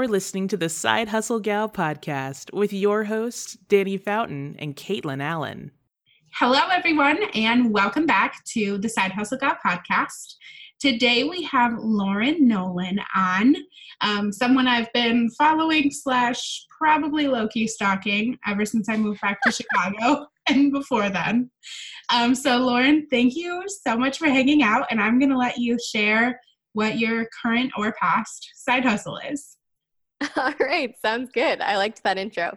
You're listening to the Side Hustle Gal podcast with your hosts, Dannie Fountain and Caitlyn Allen. Hello, everyone, and welcome back to the Side Hustle Gal podcast. Today we have Lauren Nolan on, um, someone I've been following slash probably low key stalking ever since I moved back to Chicago and before then. Um, so, Lauren, thank you so much for hanging out, and I'm going to let you share what your current or past side hustle is. All right, sounds good. I liked that intro.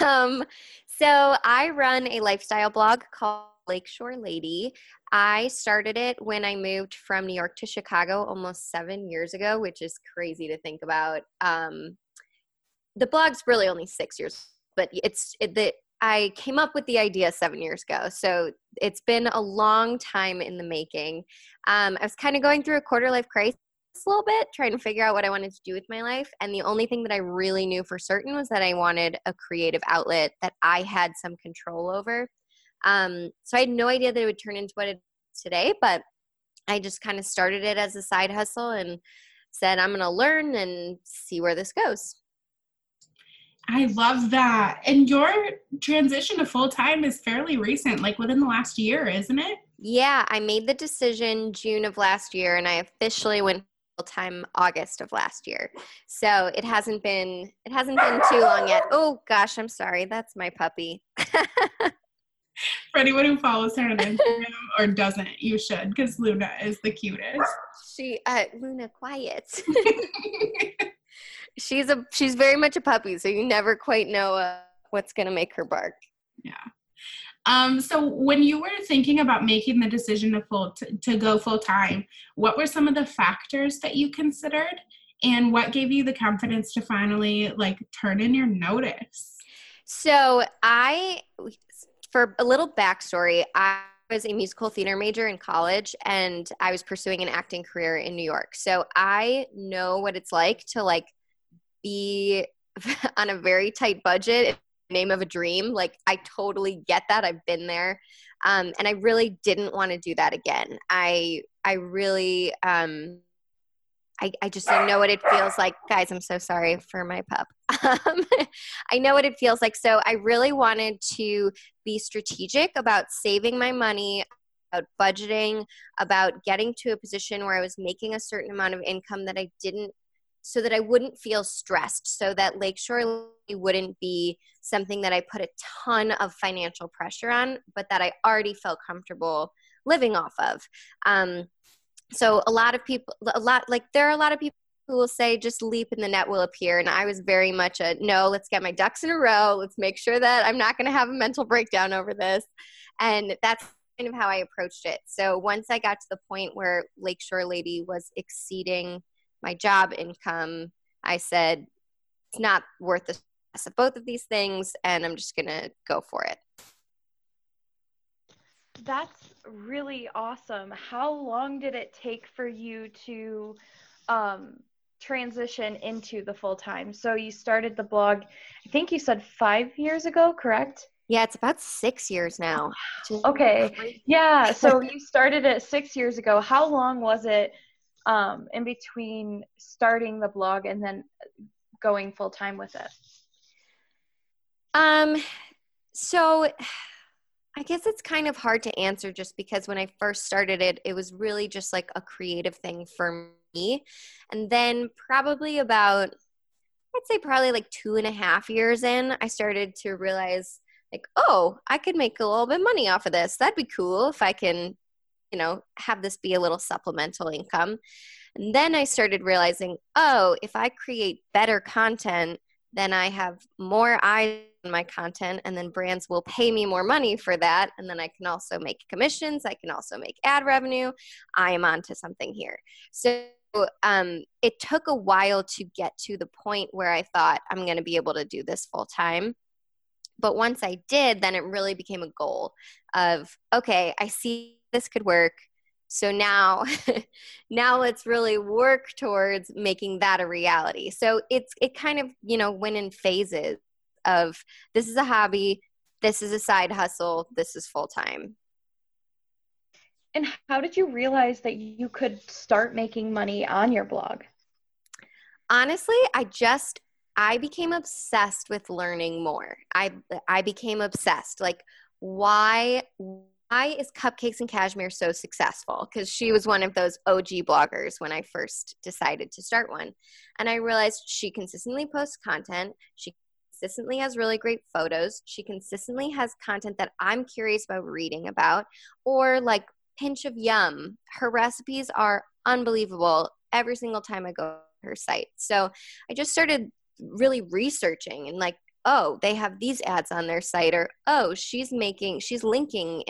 Um, so, I run a lifestyle blog called Lakeshore Lady. I started it when I moved from New York to Chicago almost seven years ago, which is crazy to think about. Um, the blog's really only six years, but it's it, the I came up with the idea seven years ago. So it's been a long time in the making. Um, I was kind of going through a quarter life crisis a little bit, trying to figure out what I wanted to do with my life. And the only thing that I really knew for certain was that I wanted a creative outlet that I had some control over. Um, so I had no idea that it would turn into what it is today, but I just kind of started it as a side hustle and said, I'm going to learn and see where this goes. I love that. And your transition to full time is fairly recent, like within the last year, isn't it? Yeah, I made the decision June of last year and I officially went time August of last year. So it hasn't been it hasn't been too long yet. Oh gosh, I'm sorry. That's my puppy. For anyone who follows her on Instagram or doesn't, you should because Luna is the cutest. She uh Luna quiet. she's a she's very much a puppy, so you never quite know uh, what's gonna make her bark. Yeah. Um, so when you were thinking about making the decision to full to, to go full time, what were some of the factors that you considered, and what gave you the confidence to finally like turn in your notice? So I, for a little backstory, I was a musical theater major in college and I was pursuing an acting career in New York. So I know what it's like to like be on a very tight budget name of a dream like i totally get that i've been there um, and i really didn't want to do that again i i really um, I, I just know what it feels like. Guys, I'm so sorry for my pup. Um, I know what it feels like. So I really wanted to be strategic about saving my money, about budgeting, about getting to a position where I was making a certain amount of income that I didn't so that I wouldn't feel stressed, so that Lakeshore wouldn't be something that I put a ton of financial pressure on, but that I already felt comfortable living off of. Um, so a lot of people, a lot like there are a lot of people who will say just leap and the net will appear, and I was very much a no. Let's get my ducks in a row. Let's make sure that I'm not going to have a mental breakdown over this, and that's kind of how I approached it. So once I got to the point where Lakeshore Lady was exceeding my job income, I said, it's not worth the stress of both of these things, and I'm just going to go for it. That's really awesome. How long did it take for you to um, transition into the full time? So you started the blog, I think you said five years ago, correct? Yeah, it's about six years now. Okay. Yeah. So you started it six years ago. How long was it um, in between starting the blog and then going full time with it? Um, so I guess it's kind of hard to answer just because when I first started it, it was really just like a creative thing for me. And then probably about, I'd say probably like two and a half years in, I started to realize like, oh, I could make a little bit money off of this. That'd be cool if I can you know, have this be a little supplemental income. And then I started realizing, oh, if I create better content, then I have more eyes on my content, and then brands will pay me more money for that. And then I can also make commissions, I can also make ad revenue. I am onto something here. So um, it took a while to get to the point where I thought I'm going to be able to do this full time. But once I did, then it really became a goal of okay, I see this could work so now now let's really work towards making that a reality so it's it kind of you know went in phases of this is a hobby this is a side hustle this is full time and how did you realize that you could start making money on your blog honestly, I just I became obsessed with learning more. I I became obsessed. Like why why is Cupcakes and Cashmere so successful? Because she was one of those OG bloggers when I first decided to start one. And I realized she consistently posts content. She consistently has really great photos. She consistently has content that I'm curious about reading about, or like Pinch of Yum. Her recipes are unbelievable every single time I go to her site. So I just started really researching and like, oh, they have these ads on their site, or oh, she's making, she's linking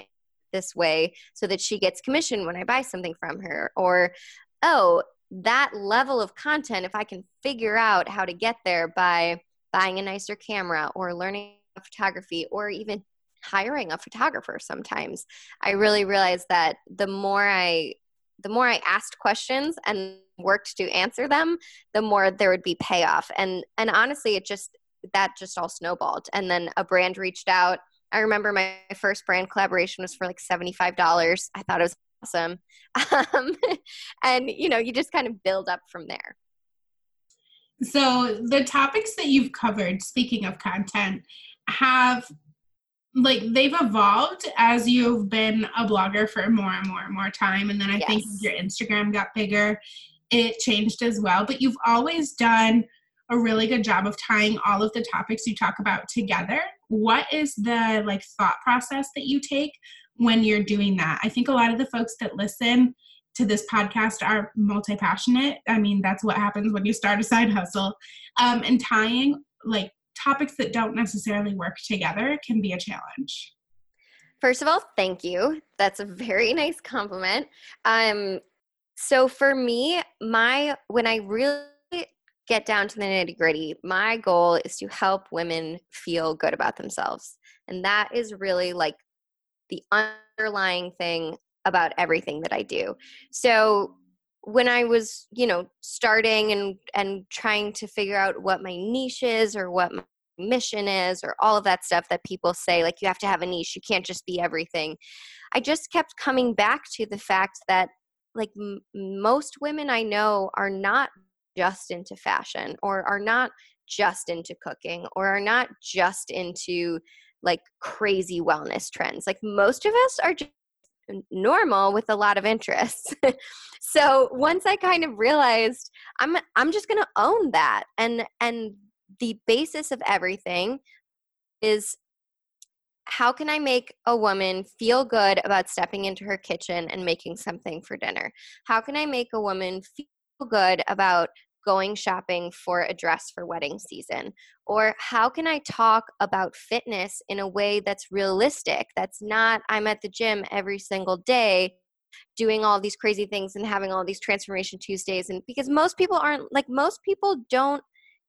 this way so that she gets commission when I buy something from her, or oh, that level of content, if I can figure out how to get there by buying a nicer camera or learning photography or even hiring a photographer sometimes i really realized that the more i the more I asked questions and worked to answer them, the more there would be payoff. And and honestly, it just that just all snowballed. And then a brand reached out. I remember my first brand collaboration was for like seventy five dollars. I thought it was awesome, um, and you know, you just kind of build up from there. So the topics that you've covered, speaking of content, have like they've evolved as you've been a blogger for more and more and more time and then i yes. think your instagram got bigger it changed as well but you've always done a really good job of tying all of the topics you talk about together what is the like thought process that you take when you're doing that i think a lot of the folks that listen to this podcast are multi-passionate i mean that's what happens when you start a side hustle um, and tying like topics that don't necessarily work together can be a challenge. First of all, thank you. That's a very nice compliment. Um, so for me, my when I really get down to the nitty gritty, my goal is to help women feel good about themselves, and that is really like the underlying thing about everything that I do. So when I was, you know, starting and and trying to figure out what my niche is or what my mission is or all of that stuff that people say like you have to have a niche, you can't just be everything. I just kept coming back to the fact that like m- most women I know are not just into fashion or are not just into cooking or are not just into like crazy wellness trends. Like most of us are just normal with a lot of interests. so once I kind of realized I'm I'm just going to own that and and the basis of everything is how can I make a woman feel good about stepping into her kitchen and making something for dinner? How can I make a woman feel good about going shopping for a dress for wedding season? Or how can I talk about fitness in a way that's realistic? That's not, I'm at the gym every single day doing all these crazy things and having all these transformation Tuesdays. And because most people aren't, like, most people don't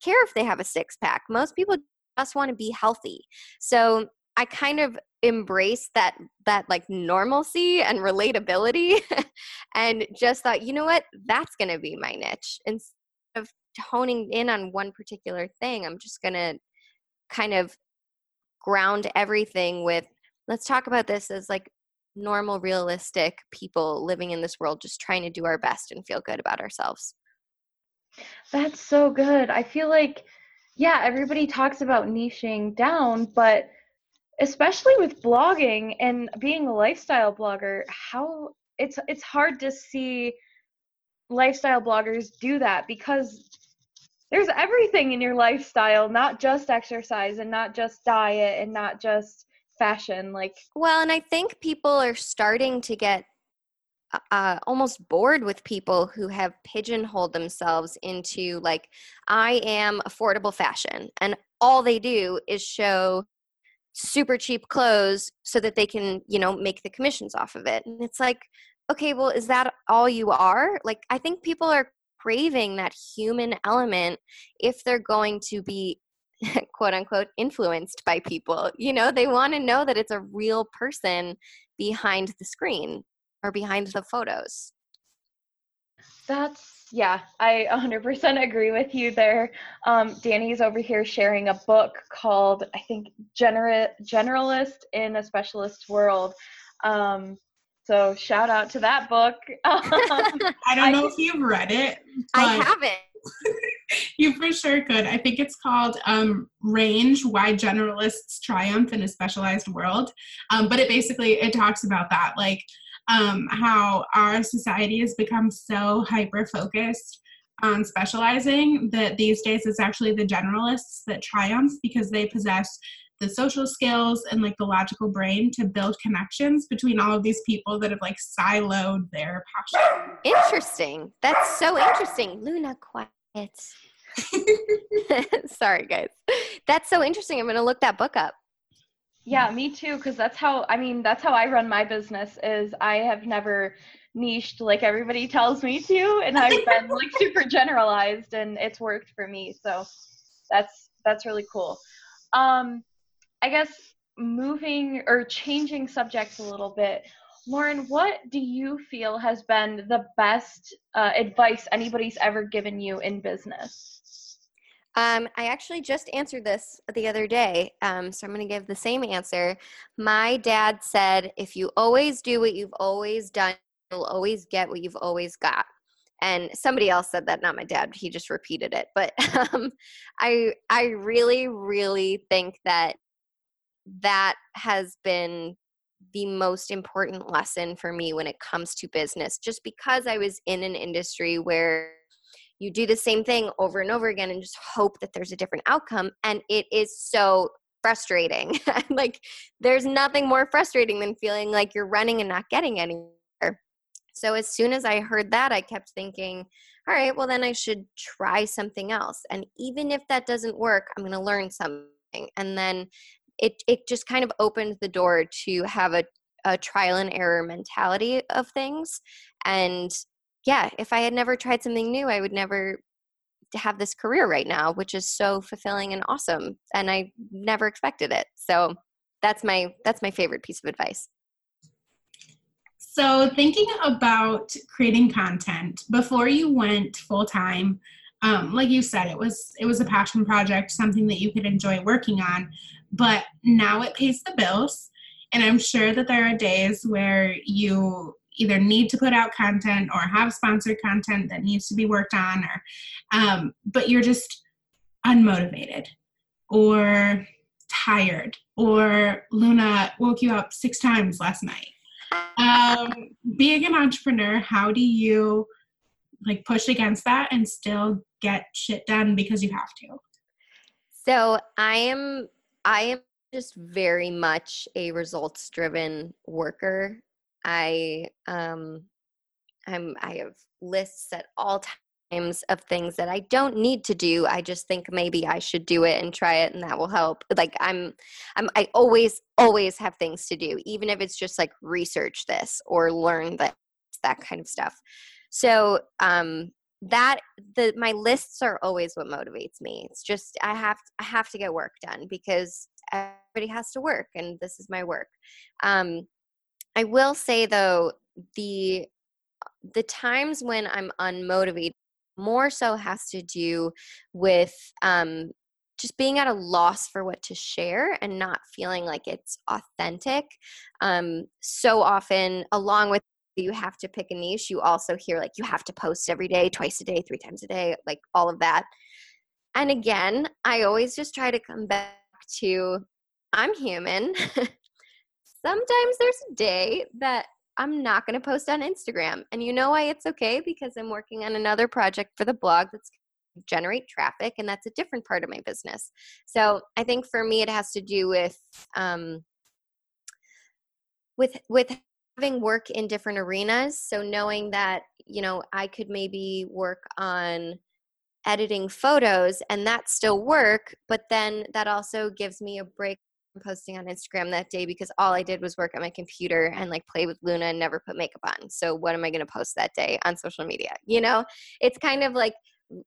care if they have a six pack. Most people just want to be healthy. So I kind of embrace that that like normalcy and relatability and just thought, you know what, that's gonna be my niche. Instead of honing in on one particular thing, I'm just gonna kind of ground everything with let's talk about this as like normal, realistic people living in this world, just trying to do our best and feel good about ourselves. That's so good. I feel like, yeah, everybody talks about niching down, but especially with blogging and being a lifestyle blogger, how it's it's hard to see lifestyle bloggers do that because there's everything in your lifestyle, not just exercise and not just diet and not just fashion like well and i think people are starting to get uh, almost bored with people who have pigeonholed themselves into like i am affordable fashion and all they do is show super cheap clothes so that they can you know make the commissions off of it. And it's like okay well is that all you are? Like i think people are craving that human element if they're going to be quote unquote influenced by people. You know they want to know that it's a real person behind the screen or behind the photos. That's yeah, I 100% agree with you there. Um, Dannie's over here sharing a book called I think Gener- Generalist in a Specialist World. Um, so shout out to that book. Um, I don't know I, if you've read it. I haven't. you for sure could. I think it's called um, Range: Why Generalists Triumph in a Specialized World. Um, but it basically it talks about that, like um, how our society has become so hyper focused on specializing that these days it's actually the generalists that triumph because they possess the social skills and like the logical brain to build connections between all of these people that have like siloed their passion. Interesting. That's so interesting. Luna, quiet. Sorry, guys. That's so interesting. I'm going to look that book up. Yeah, me too. Because that's how I mean, that's how I run my business. Is I have never niched like everybody tells me to, and I've been like super generalized, and it's worked for me. So that's that's really cool. Um, I guess moving or changing subjects a little bit. Lauren, what do you feel has been the best uh, advice anybody's ever given you in business? Um, I actually just answered this the other day, um, so I'm going to give the same answer. My dad said, if you always do what you've always done, you'll always get what you've always got. And somebody else said that, not my dad. He just repeated it. But um, I, I really, really think that that has been the most important lesson for me when it comes to business just because i was in an industry where you do the same thing over and over again and just hope that there's a different outcome and it is so frustrating. Like there's nothing more frustrating than feeling like you're running and not getting anywhere. So as soon as i heard that i kept thinking all right well then i should try something else. And even if that doesn't work i'm going to learn something. And then it it just kind of opened the door to have a, a trial and error mentality of things. And yeah if i had never tried something new i would never have this career right now which is so fulfilling and awesome and i never expected it so that's my that's my favorite piece of advice so thinking about creating content before you went full time um, like you said it was it was a passion project something that you could enjoy working on but now it pays the bills. And I'm sure that there are days where you either need to put out content or have sponsored content that needs to be worked on, or um, but you're just unmotivated or tired, or Luna woke you up six times last night. Um, being an entrepreneur, how do you like push against that and still get shit done because you have to? So I am I am just very much a results driven worker. I um I'm I have lists at all times of things that I don't need to do. I just think maybe I should do it and try it and that will help. Like I'm I'm I always always have things to do even if it's just like research this or learn that that kind of stuff. So um that the my lists are always what motivates me it's just i have to, i have to get work done because everybody has to work and this is my work um i will say though the the times when i'm unmotivated more so has to do with um just being at a loss for what to share and not feeling like it's authentic. Um so often along with you have to pick a niche you also hear like you have to post every day twice a day three times a day like all of that. And again i always just try to come back to i'm human sometimes there's a day that i'm not going to post on instagram. And you know why it's okay? Because i'm working on another project for the blog that's generate traffic and that's a different part of my business. So i think for me it has to do with um with with having work in different arenas. So knowing that you know i could maybe work on editing photos and that still work but then that also gives me a break posting on instagram that day because all i did was work on my computer and like play with luna and never put makeup on so what am i going to post that day on social media you know it's kind of like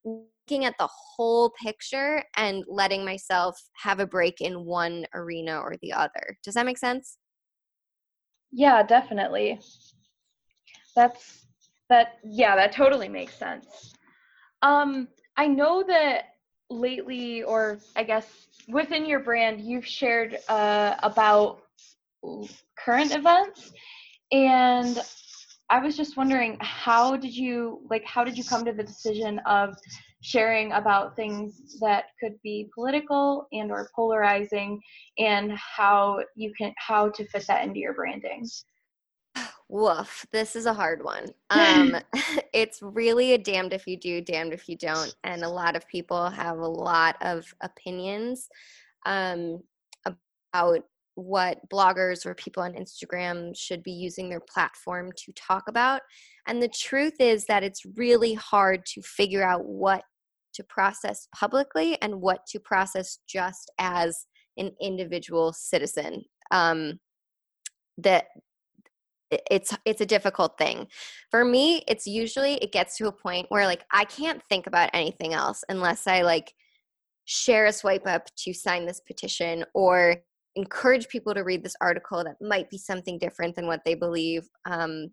looking at the whole picture and letting myself have a break in one arena or the other does that make sense yeah, definitely. That's that yeah, that totally makes sense. Um I know that lately or I guess within your brand you've shared uh about current events. And I was just wondering how did you like how did you come to the decision of sharing about things that could be political and or polarizing and how you can how to fit that into your branding woof this is a hard one um it's really a damned if you do damned if you don't and a lot of people have a lot of opinions um about what bloggers or people on Instagram should be using their platform to talk about. And the truth is that it's really hard to figure out what to process publicly and what to process just as an individual citizen. Um, that it's it's a difficult thing. For me it's usually it gets to a point where like i can't think about anything else unless i like share a swipe up to sign this petition or encourage people to read this article that might be something different than what they believe um,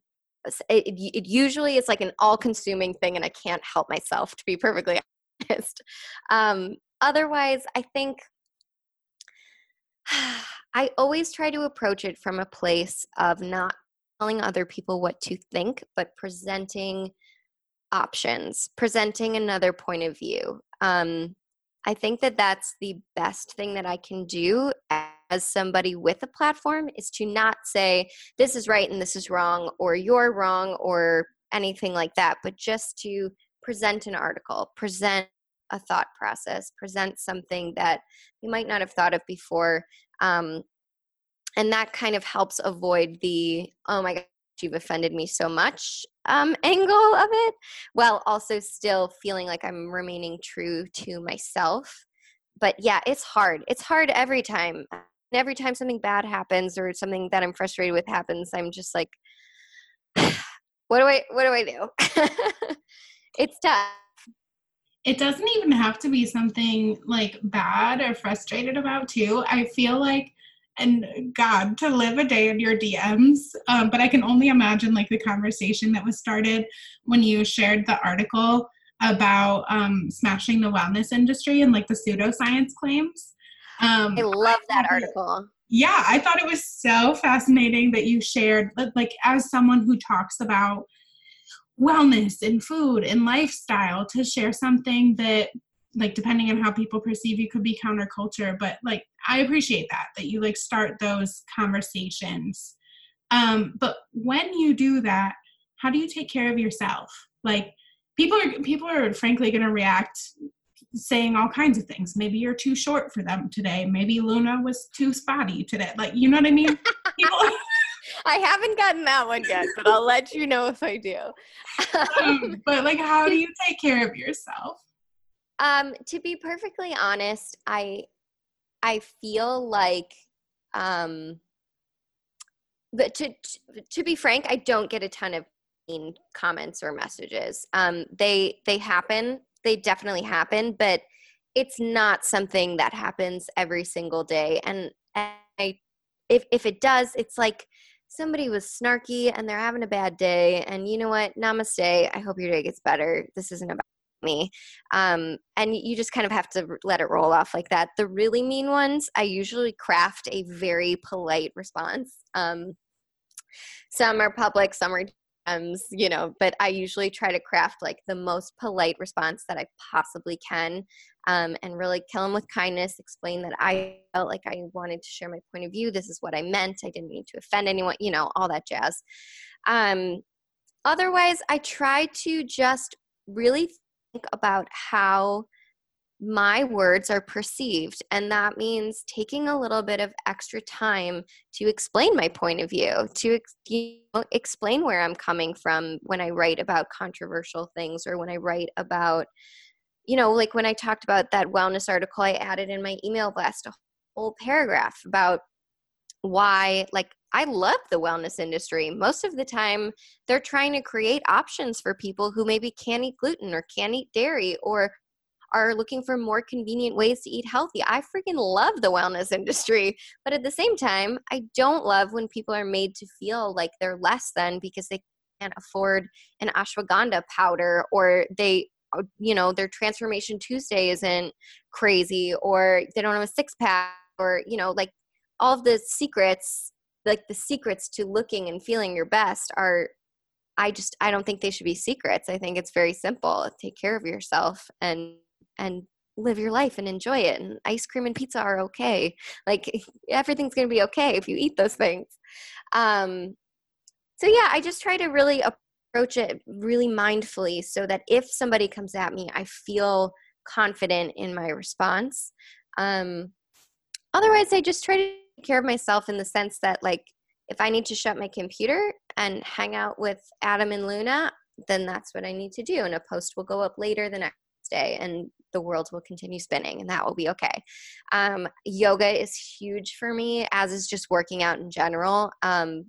it, it, usually is like an all-consuming thing and i can't help myself to be perfectly honest. Um, otherwise i think i always try to approach it from a place of not telling other people what to think but presenting options presenting another point of view. Um, i think that that's the best thing that i can do as somebody with a platform is to not say this is right and this is wrong or you're wrong or anything like that but just to present an article present a thought process present something that you might not have thought of before. Um, and that kind of helps avoid the oh my god you've offended me so much um, angle of it while also still feeling like i'm remaining true to myself but yeah it's hard it's hard every time every time something bad happens or something that I'm frustrated with happens, I'm just like, what do I what do I do? it's tough. It doesn't even have to be something like bad or frustrated about too. I feel like and God to live a day in your DMs. Um, but I can only imagine like the conversation that was started when you shared the article about um, smashing the wellness industry and like the pseudoscience claims. Um, I love that article. Yeah, I thought it was so fascinating that you shared, like, as someone who talks about wellness and food and lifestyle, to share something that, like, depending on how people perceive you, could be counterculture. But, like, I appreciate that, that you, like, start those conversations. Um, but when you do that, how do you take care of yourself? Like, people are people are frankly going to react saying all kinds of things. Maybe you're too short for them today. Maybe Luna was too spotty today. Like, you know what I mean? People- I haven't gotten that one yet, but I'll let you know if I do. um, but like, how do you take care of yourself? Um, to be perfectly honest, I I feel like um but to to be frank, I don't get a ton of mean comments or messages. Um they they happen they definitely happen, but it's not something that happens every single day. And I, if if it does, it's like somebody was snarky and they're having a bad day, and you know what? Namaste. I hope your day gets better. This isn't about me. Um, and you just kind of have to let it roll off like that. The really mean ones, I usually craft a very polite response. Um, some are public, some are times, you know, but I usually try to craft like the most polite response that I possibly can um, and really kill them with kindness, explain that I felt like I wanted to share my point of view. This is what I meant. I didn't mean to offend anyone, you know, all that jazz. Um, otherwise, I try to just really about how my words are perceived. And that means taking a little bit of extra time to explain my point of view, to you know, explain where I'm coming from when I write about controversial things or when I write about, you know, like when I talked about that wellness article I added in my email blast, a whole paragraph about why, like, I love the wellness industry. Most of the time, they're trying to create options for people who maybe can't eat gluten or can't eat dairy or are looking for more convenient ways to eat healthy. I freaking love the wellness industry. But at the same time, I don't love when people are made to feel like they're less than because they can't afford an ashwagandha powder or they you know their transformation tuesday isn't crazy or they don't have a six pack or you know like all of the secrets like the secrets to looking and feeling your best are I just I don't think they should be secrets. I think it's very simple. Take care of yourself and and live your life and enjoy it. And ice cream and pizza are okay. Like everything's going to be okay if you eat those things. Um, so yeah, I just try to really approach it really mindfully so that if somebody comes at me, I feel confident in my response. Um, otherwise, I just try to care of myself in the sense that like if I need to shut my computer and hang out with Adam and Luna, then that's what I need to do. And a post will go up later the next day and the world will continue spinning and that will be okay. Um, yoga is huge for me, as is just working out in general. Um,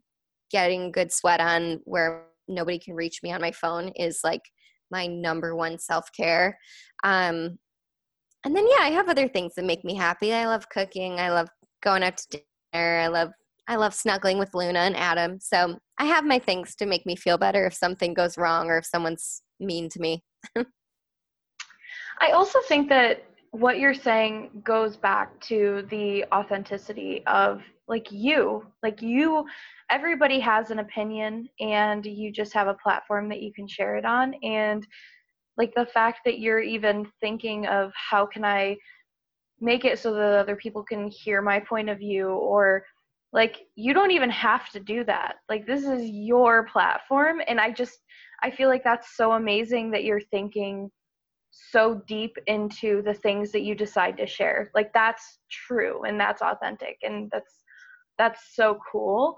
getting good sweat on where nobody can reach me on my phone is like my number one self care. Um, and then, yeah, I have other things that make me happy. I love cooking. I love going out to dinner. I love I love snuggling with Luna and Adam. So I have my things to make me feel better if something goes wrong or if someone's mean to me. I also think that what you're saying goes back to the authenticity of like you like you everybody has an opinion and you just have a platform that you can share it on and like the fact that you're even thinking of how can i make it so that other people can hear my point of view or like you don't even have to do that. Like this is your platform and i just i feel like that's so amazing that you're thinking so deep into the things that you decide to share. Like that's true and that's authentic and that's that's so cool.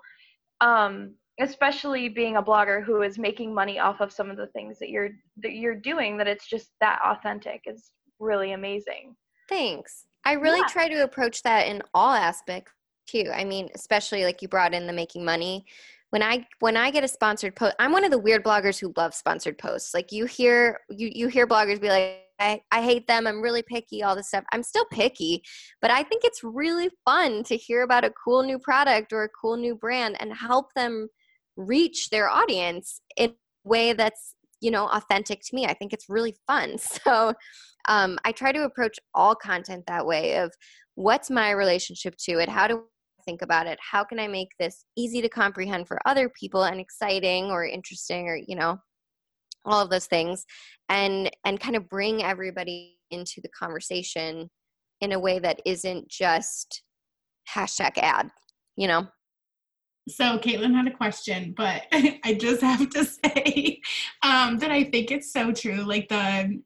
Um especially being a blogger who is making money off of some of the things that you're that you're doing that it's just that authentic. Is really amazing. Thanks i really Yeah. try to approach that in all aspects too. I mean especially like you brought in the making money. When i when i get a sponsored post i'm one of the weird bloggers who love sponsored posts. Like you hear you you hear bloggers be like I, I hate them. I'm really picky all this stuff. I'm still picky but i think it's really fun to hear about a cool new product or a cool new brand and help them reach their audience in a way that's you know authentic to me. I think it's really fun. So um, i try to approach all content that way of what's my relationship to it how do I think about it how can i make this easy to comprehend for other people and exciting or interesting or you know all of those things and and kind of bring everybody into the conversation in a way that isn't just hashtag ad you know So Caitlyn had a question, but I just have to say um, that I think it's so true. Like the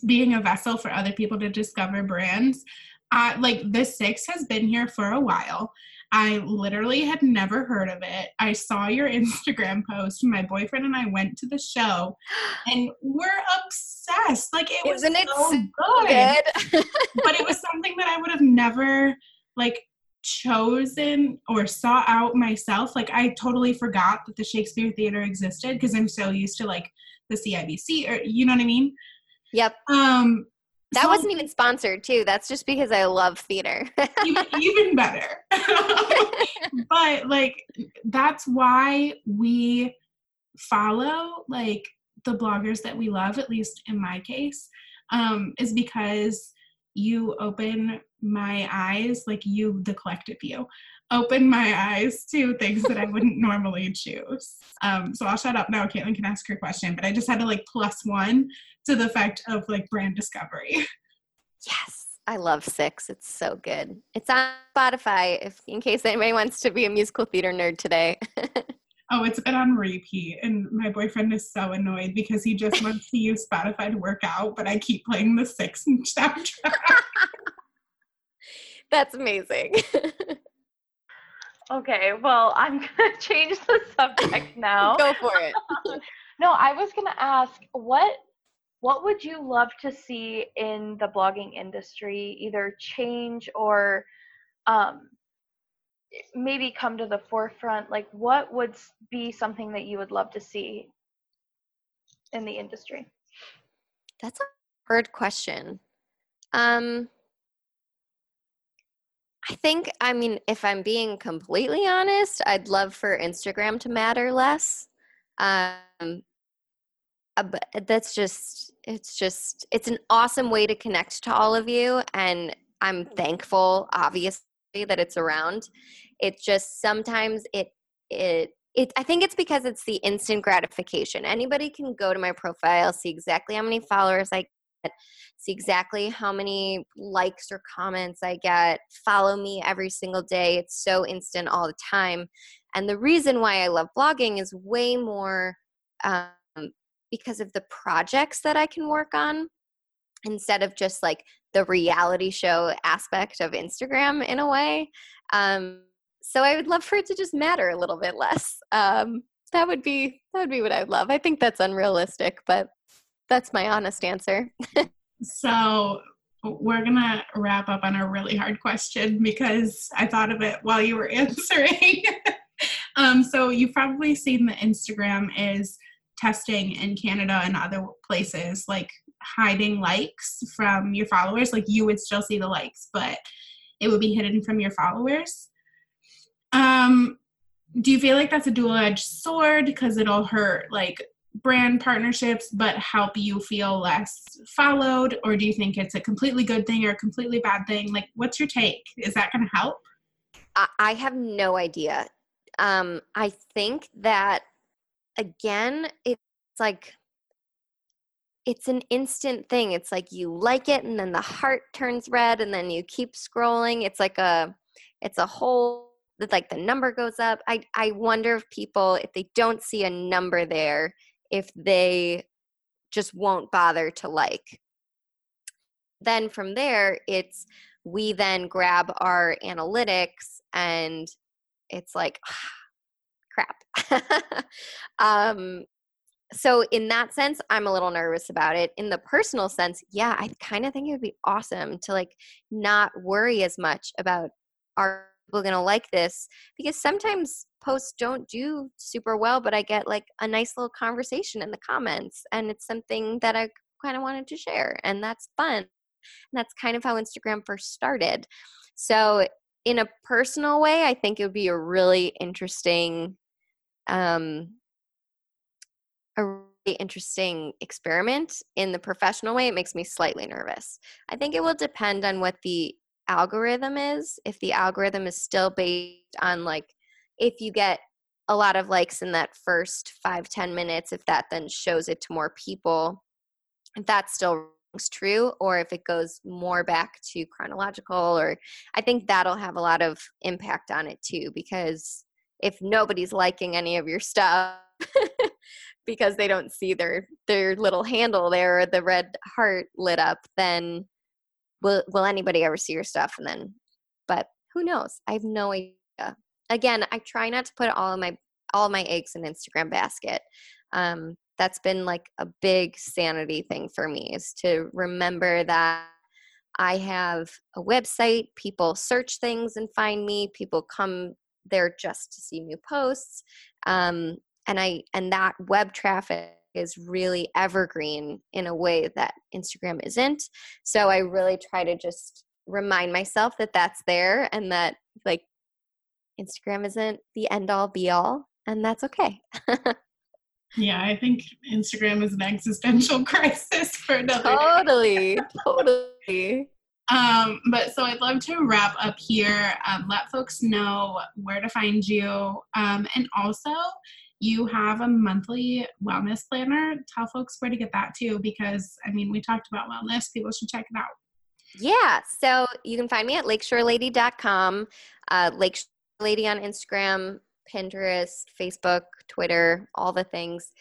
being a vessel for other people to discover brands. Uh, like the six has been here for a while. I literally had never heard of it. I saw your Instagram post. My boyfriend and I went to the show, and we're obsessed. Like it was Isn't it so so good good but it was something that I would have never like chosen or sought out myself. Like I totally forgot that the Shakespeare Theater existed because I'm so used to like the CIBC or you know what I mean. Yep. Um, that so wasn't even sponsored too. That's just because i love theater. Even, even better. but like that's why we follow like the bloggers that we love at least in my case um is because you open my eyes like you the collective you open my eyes to things that i wouldn't normally choose um so i'll shut up now caitlyn can ask her question but i just had to like plus one to the fact of like brand discovery Yes, I love Six. It's so good. It's on Spotify if in case anybody wants to be a musical theater nerd today. Oh, it's been on repeat, and my boyfriend is so annoyed because he just wants to use Spotify to work out, but I keep playing the six soundtrack. That's amazing. okay well i'm gonna change the subject now Go for it. no i was gonna ask what what would you love to see in the blogging industry either change or um, maybe come to the forefront like what would be something that you would love to see in the industry That's a hard question. Um I think I mean if I'm being completely honest, I'd love for Instagram to matter less. Um uh, but that's just it's just it's an awesome way to connect to all of you and I'm thankful obviously that it's around. It just sometimes it it it, I think it's because it's the instant gratification. Anybody can go to my profile, see exactly how many followers I see exactly how many likes or comments I get, follow me every single day. It's so instant all the time. And the reason why I love blogging is way more um, because of the projects that I can work on instead of just like the reality show aspect of Instagram in a way. Um, so I would love for it to just matter a little bit less. Um, that would be that would be what I would love. I think that's unrealistic, but that's my honest answer. so we're gonna wrap up on a really hard question because I thought of it while you were answering. um, so you've probably seen the Instagram is testing in Canada and other places, like hiding likes from your followers. Like you would still see the likes, but it would be hidden from your followers. Um, do you feel like that's a dual edged sword because it'll hurt like brand partnerships but help you feel less followed? Or do you think it's a completely good thing or a completely bad thing? Like, what's your take? Is that going to help? I have no idea. Um, I think that, again, it's like, it's an instant thing. It's like you like it and then the heart turns red and then you keep scrolling. It's like a, it's a whole that like the number goes up. I I wonder if people if they don't see a number there if they just won't bother to like. Then from there it's we then grab our analytics and it's like ah, crap. um so in that sense i'm a little nervous about it in the personal sense yeah i kind of think it would be awesome to like not worry as much about our people going to like this because sometimes posts don't do super well but i get like a nice little conversation in the comments and it's something that i kind of wanted to share and that's fun. And that's kind of how instagram first started. So in a personal way i think it would be a really interesting um a really interesting experiment. In the professional way it makes me slightly nervous. I think it will depend on what the algorithm is if the algorithm is still based on like if you get a lot of likes in that first five ten minutes if that then shows it to more people if that still rings true or if it goes more back to chronological or i think that'll have a lot of impact on it too because if nobody's liking any of your stuff because they don't see their their little handle there or the red heart lit up then will will anybody ever see your stuff? And then but who knows? I have no idea. Again i try not to put all of my all of my eggs in instagram basket. Um, that's been like a big sanity thing for me is to remember that i have a website. People search things and find me. People come there just to see new posts. Um, and i and that web traffic is really evergreen in a way that Instagram isn't. So I really try to just remind myself that that's there and that like Instagram isn't the end all be all and that's okay. yeah, I think Instagram is an existential crisis for another Totally. totally. Um, but so I'd love to wrap up here. Um, let folks know where to find you. Um, and also you have a monthly wellness planner. Tell folks where to get that too, because I mean, we talked about wellness. People should check it out. Yeah. So you can find me at lakeshorelady.com, uh, Lakeshore on Instagram, Pinterest, Facebook, Twitter, all the things.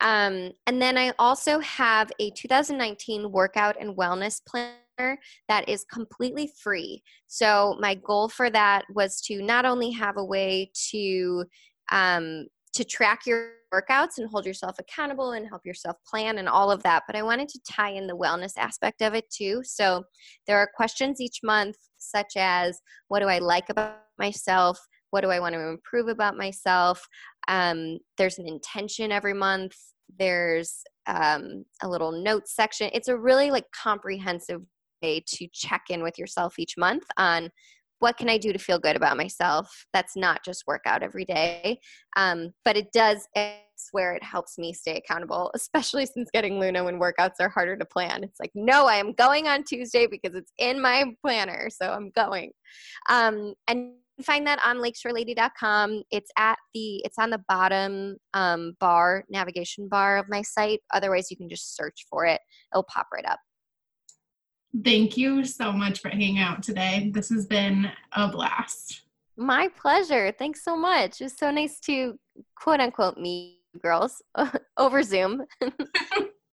Um, and then I also have a 2019 workout and wellness planner that is completely free. So my goal for that was to not only have a way to um, to track your workouts and hold yourself accountable and help yourself plan and all of that. But I wanted to tie in the wellness aspect of it too. So there are questions each month, such as what do I like about myself? What do I want to improve about myself? Um, there's an intention every month. There's um, a little notes section. It's a really like comprehensive way to check in with yourself each month on what can I do to feel good about myself? That's not just workout every day. Um, but it does, I swear it helps me stay accountable, especially since getting Luna when workouts are harder to plan. It's like, no, I am going on Tuesday because it's in my planner. So I'm going. Um, and find that on lakeshorelady.com. It's at the it's on the bottom um, bar navigation bar of my site. Otherwise, you can just search for it. It'll pop right up. Thank you so much for hanging out today. This has been a blast. My pleasure. Thanks so much. It was so nice to quote unquote meet girls over Zoom.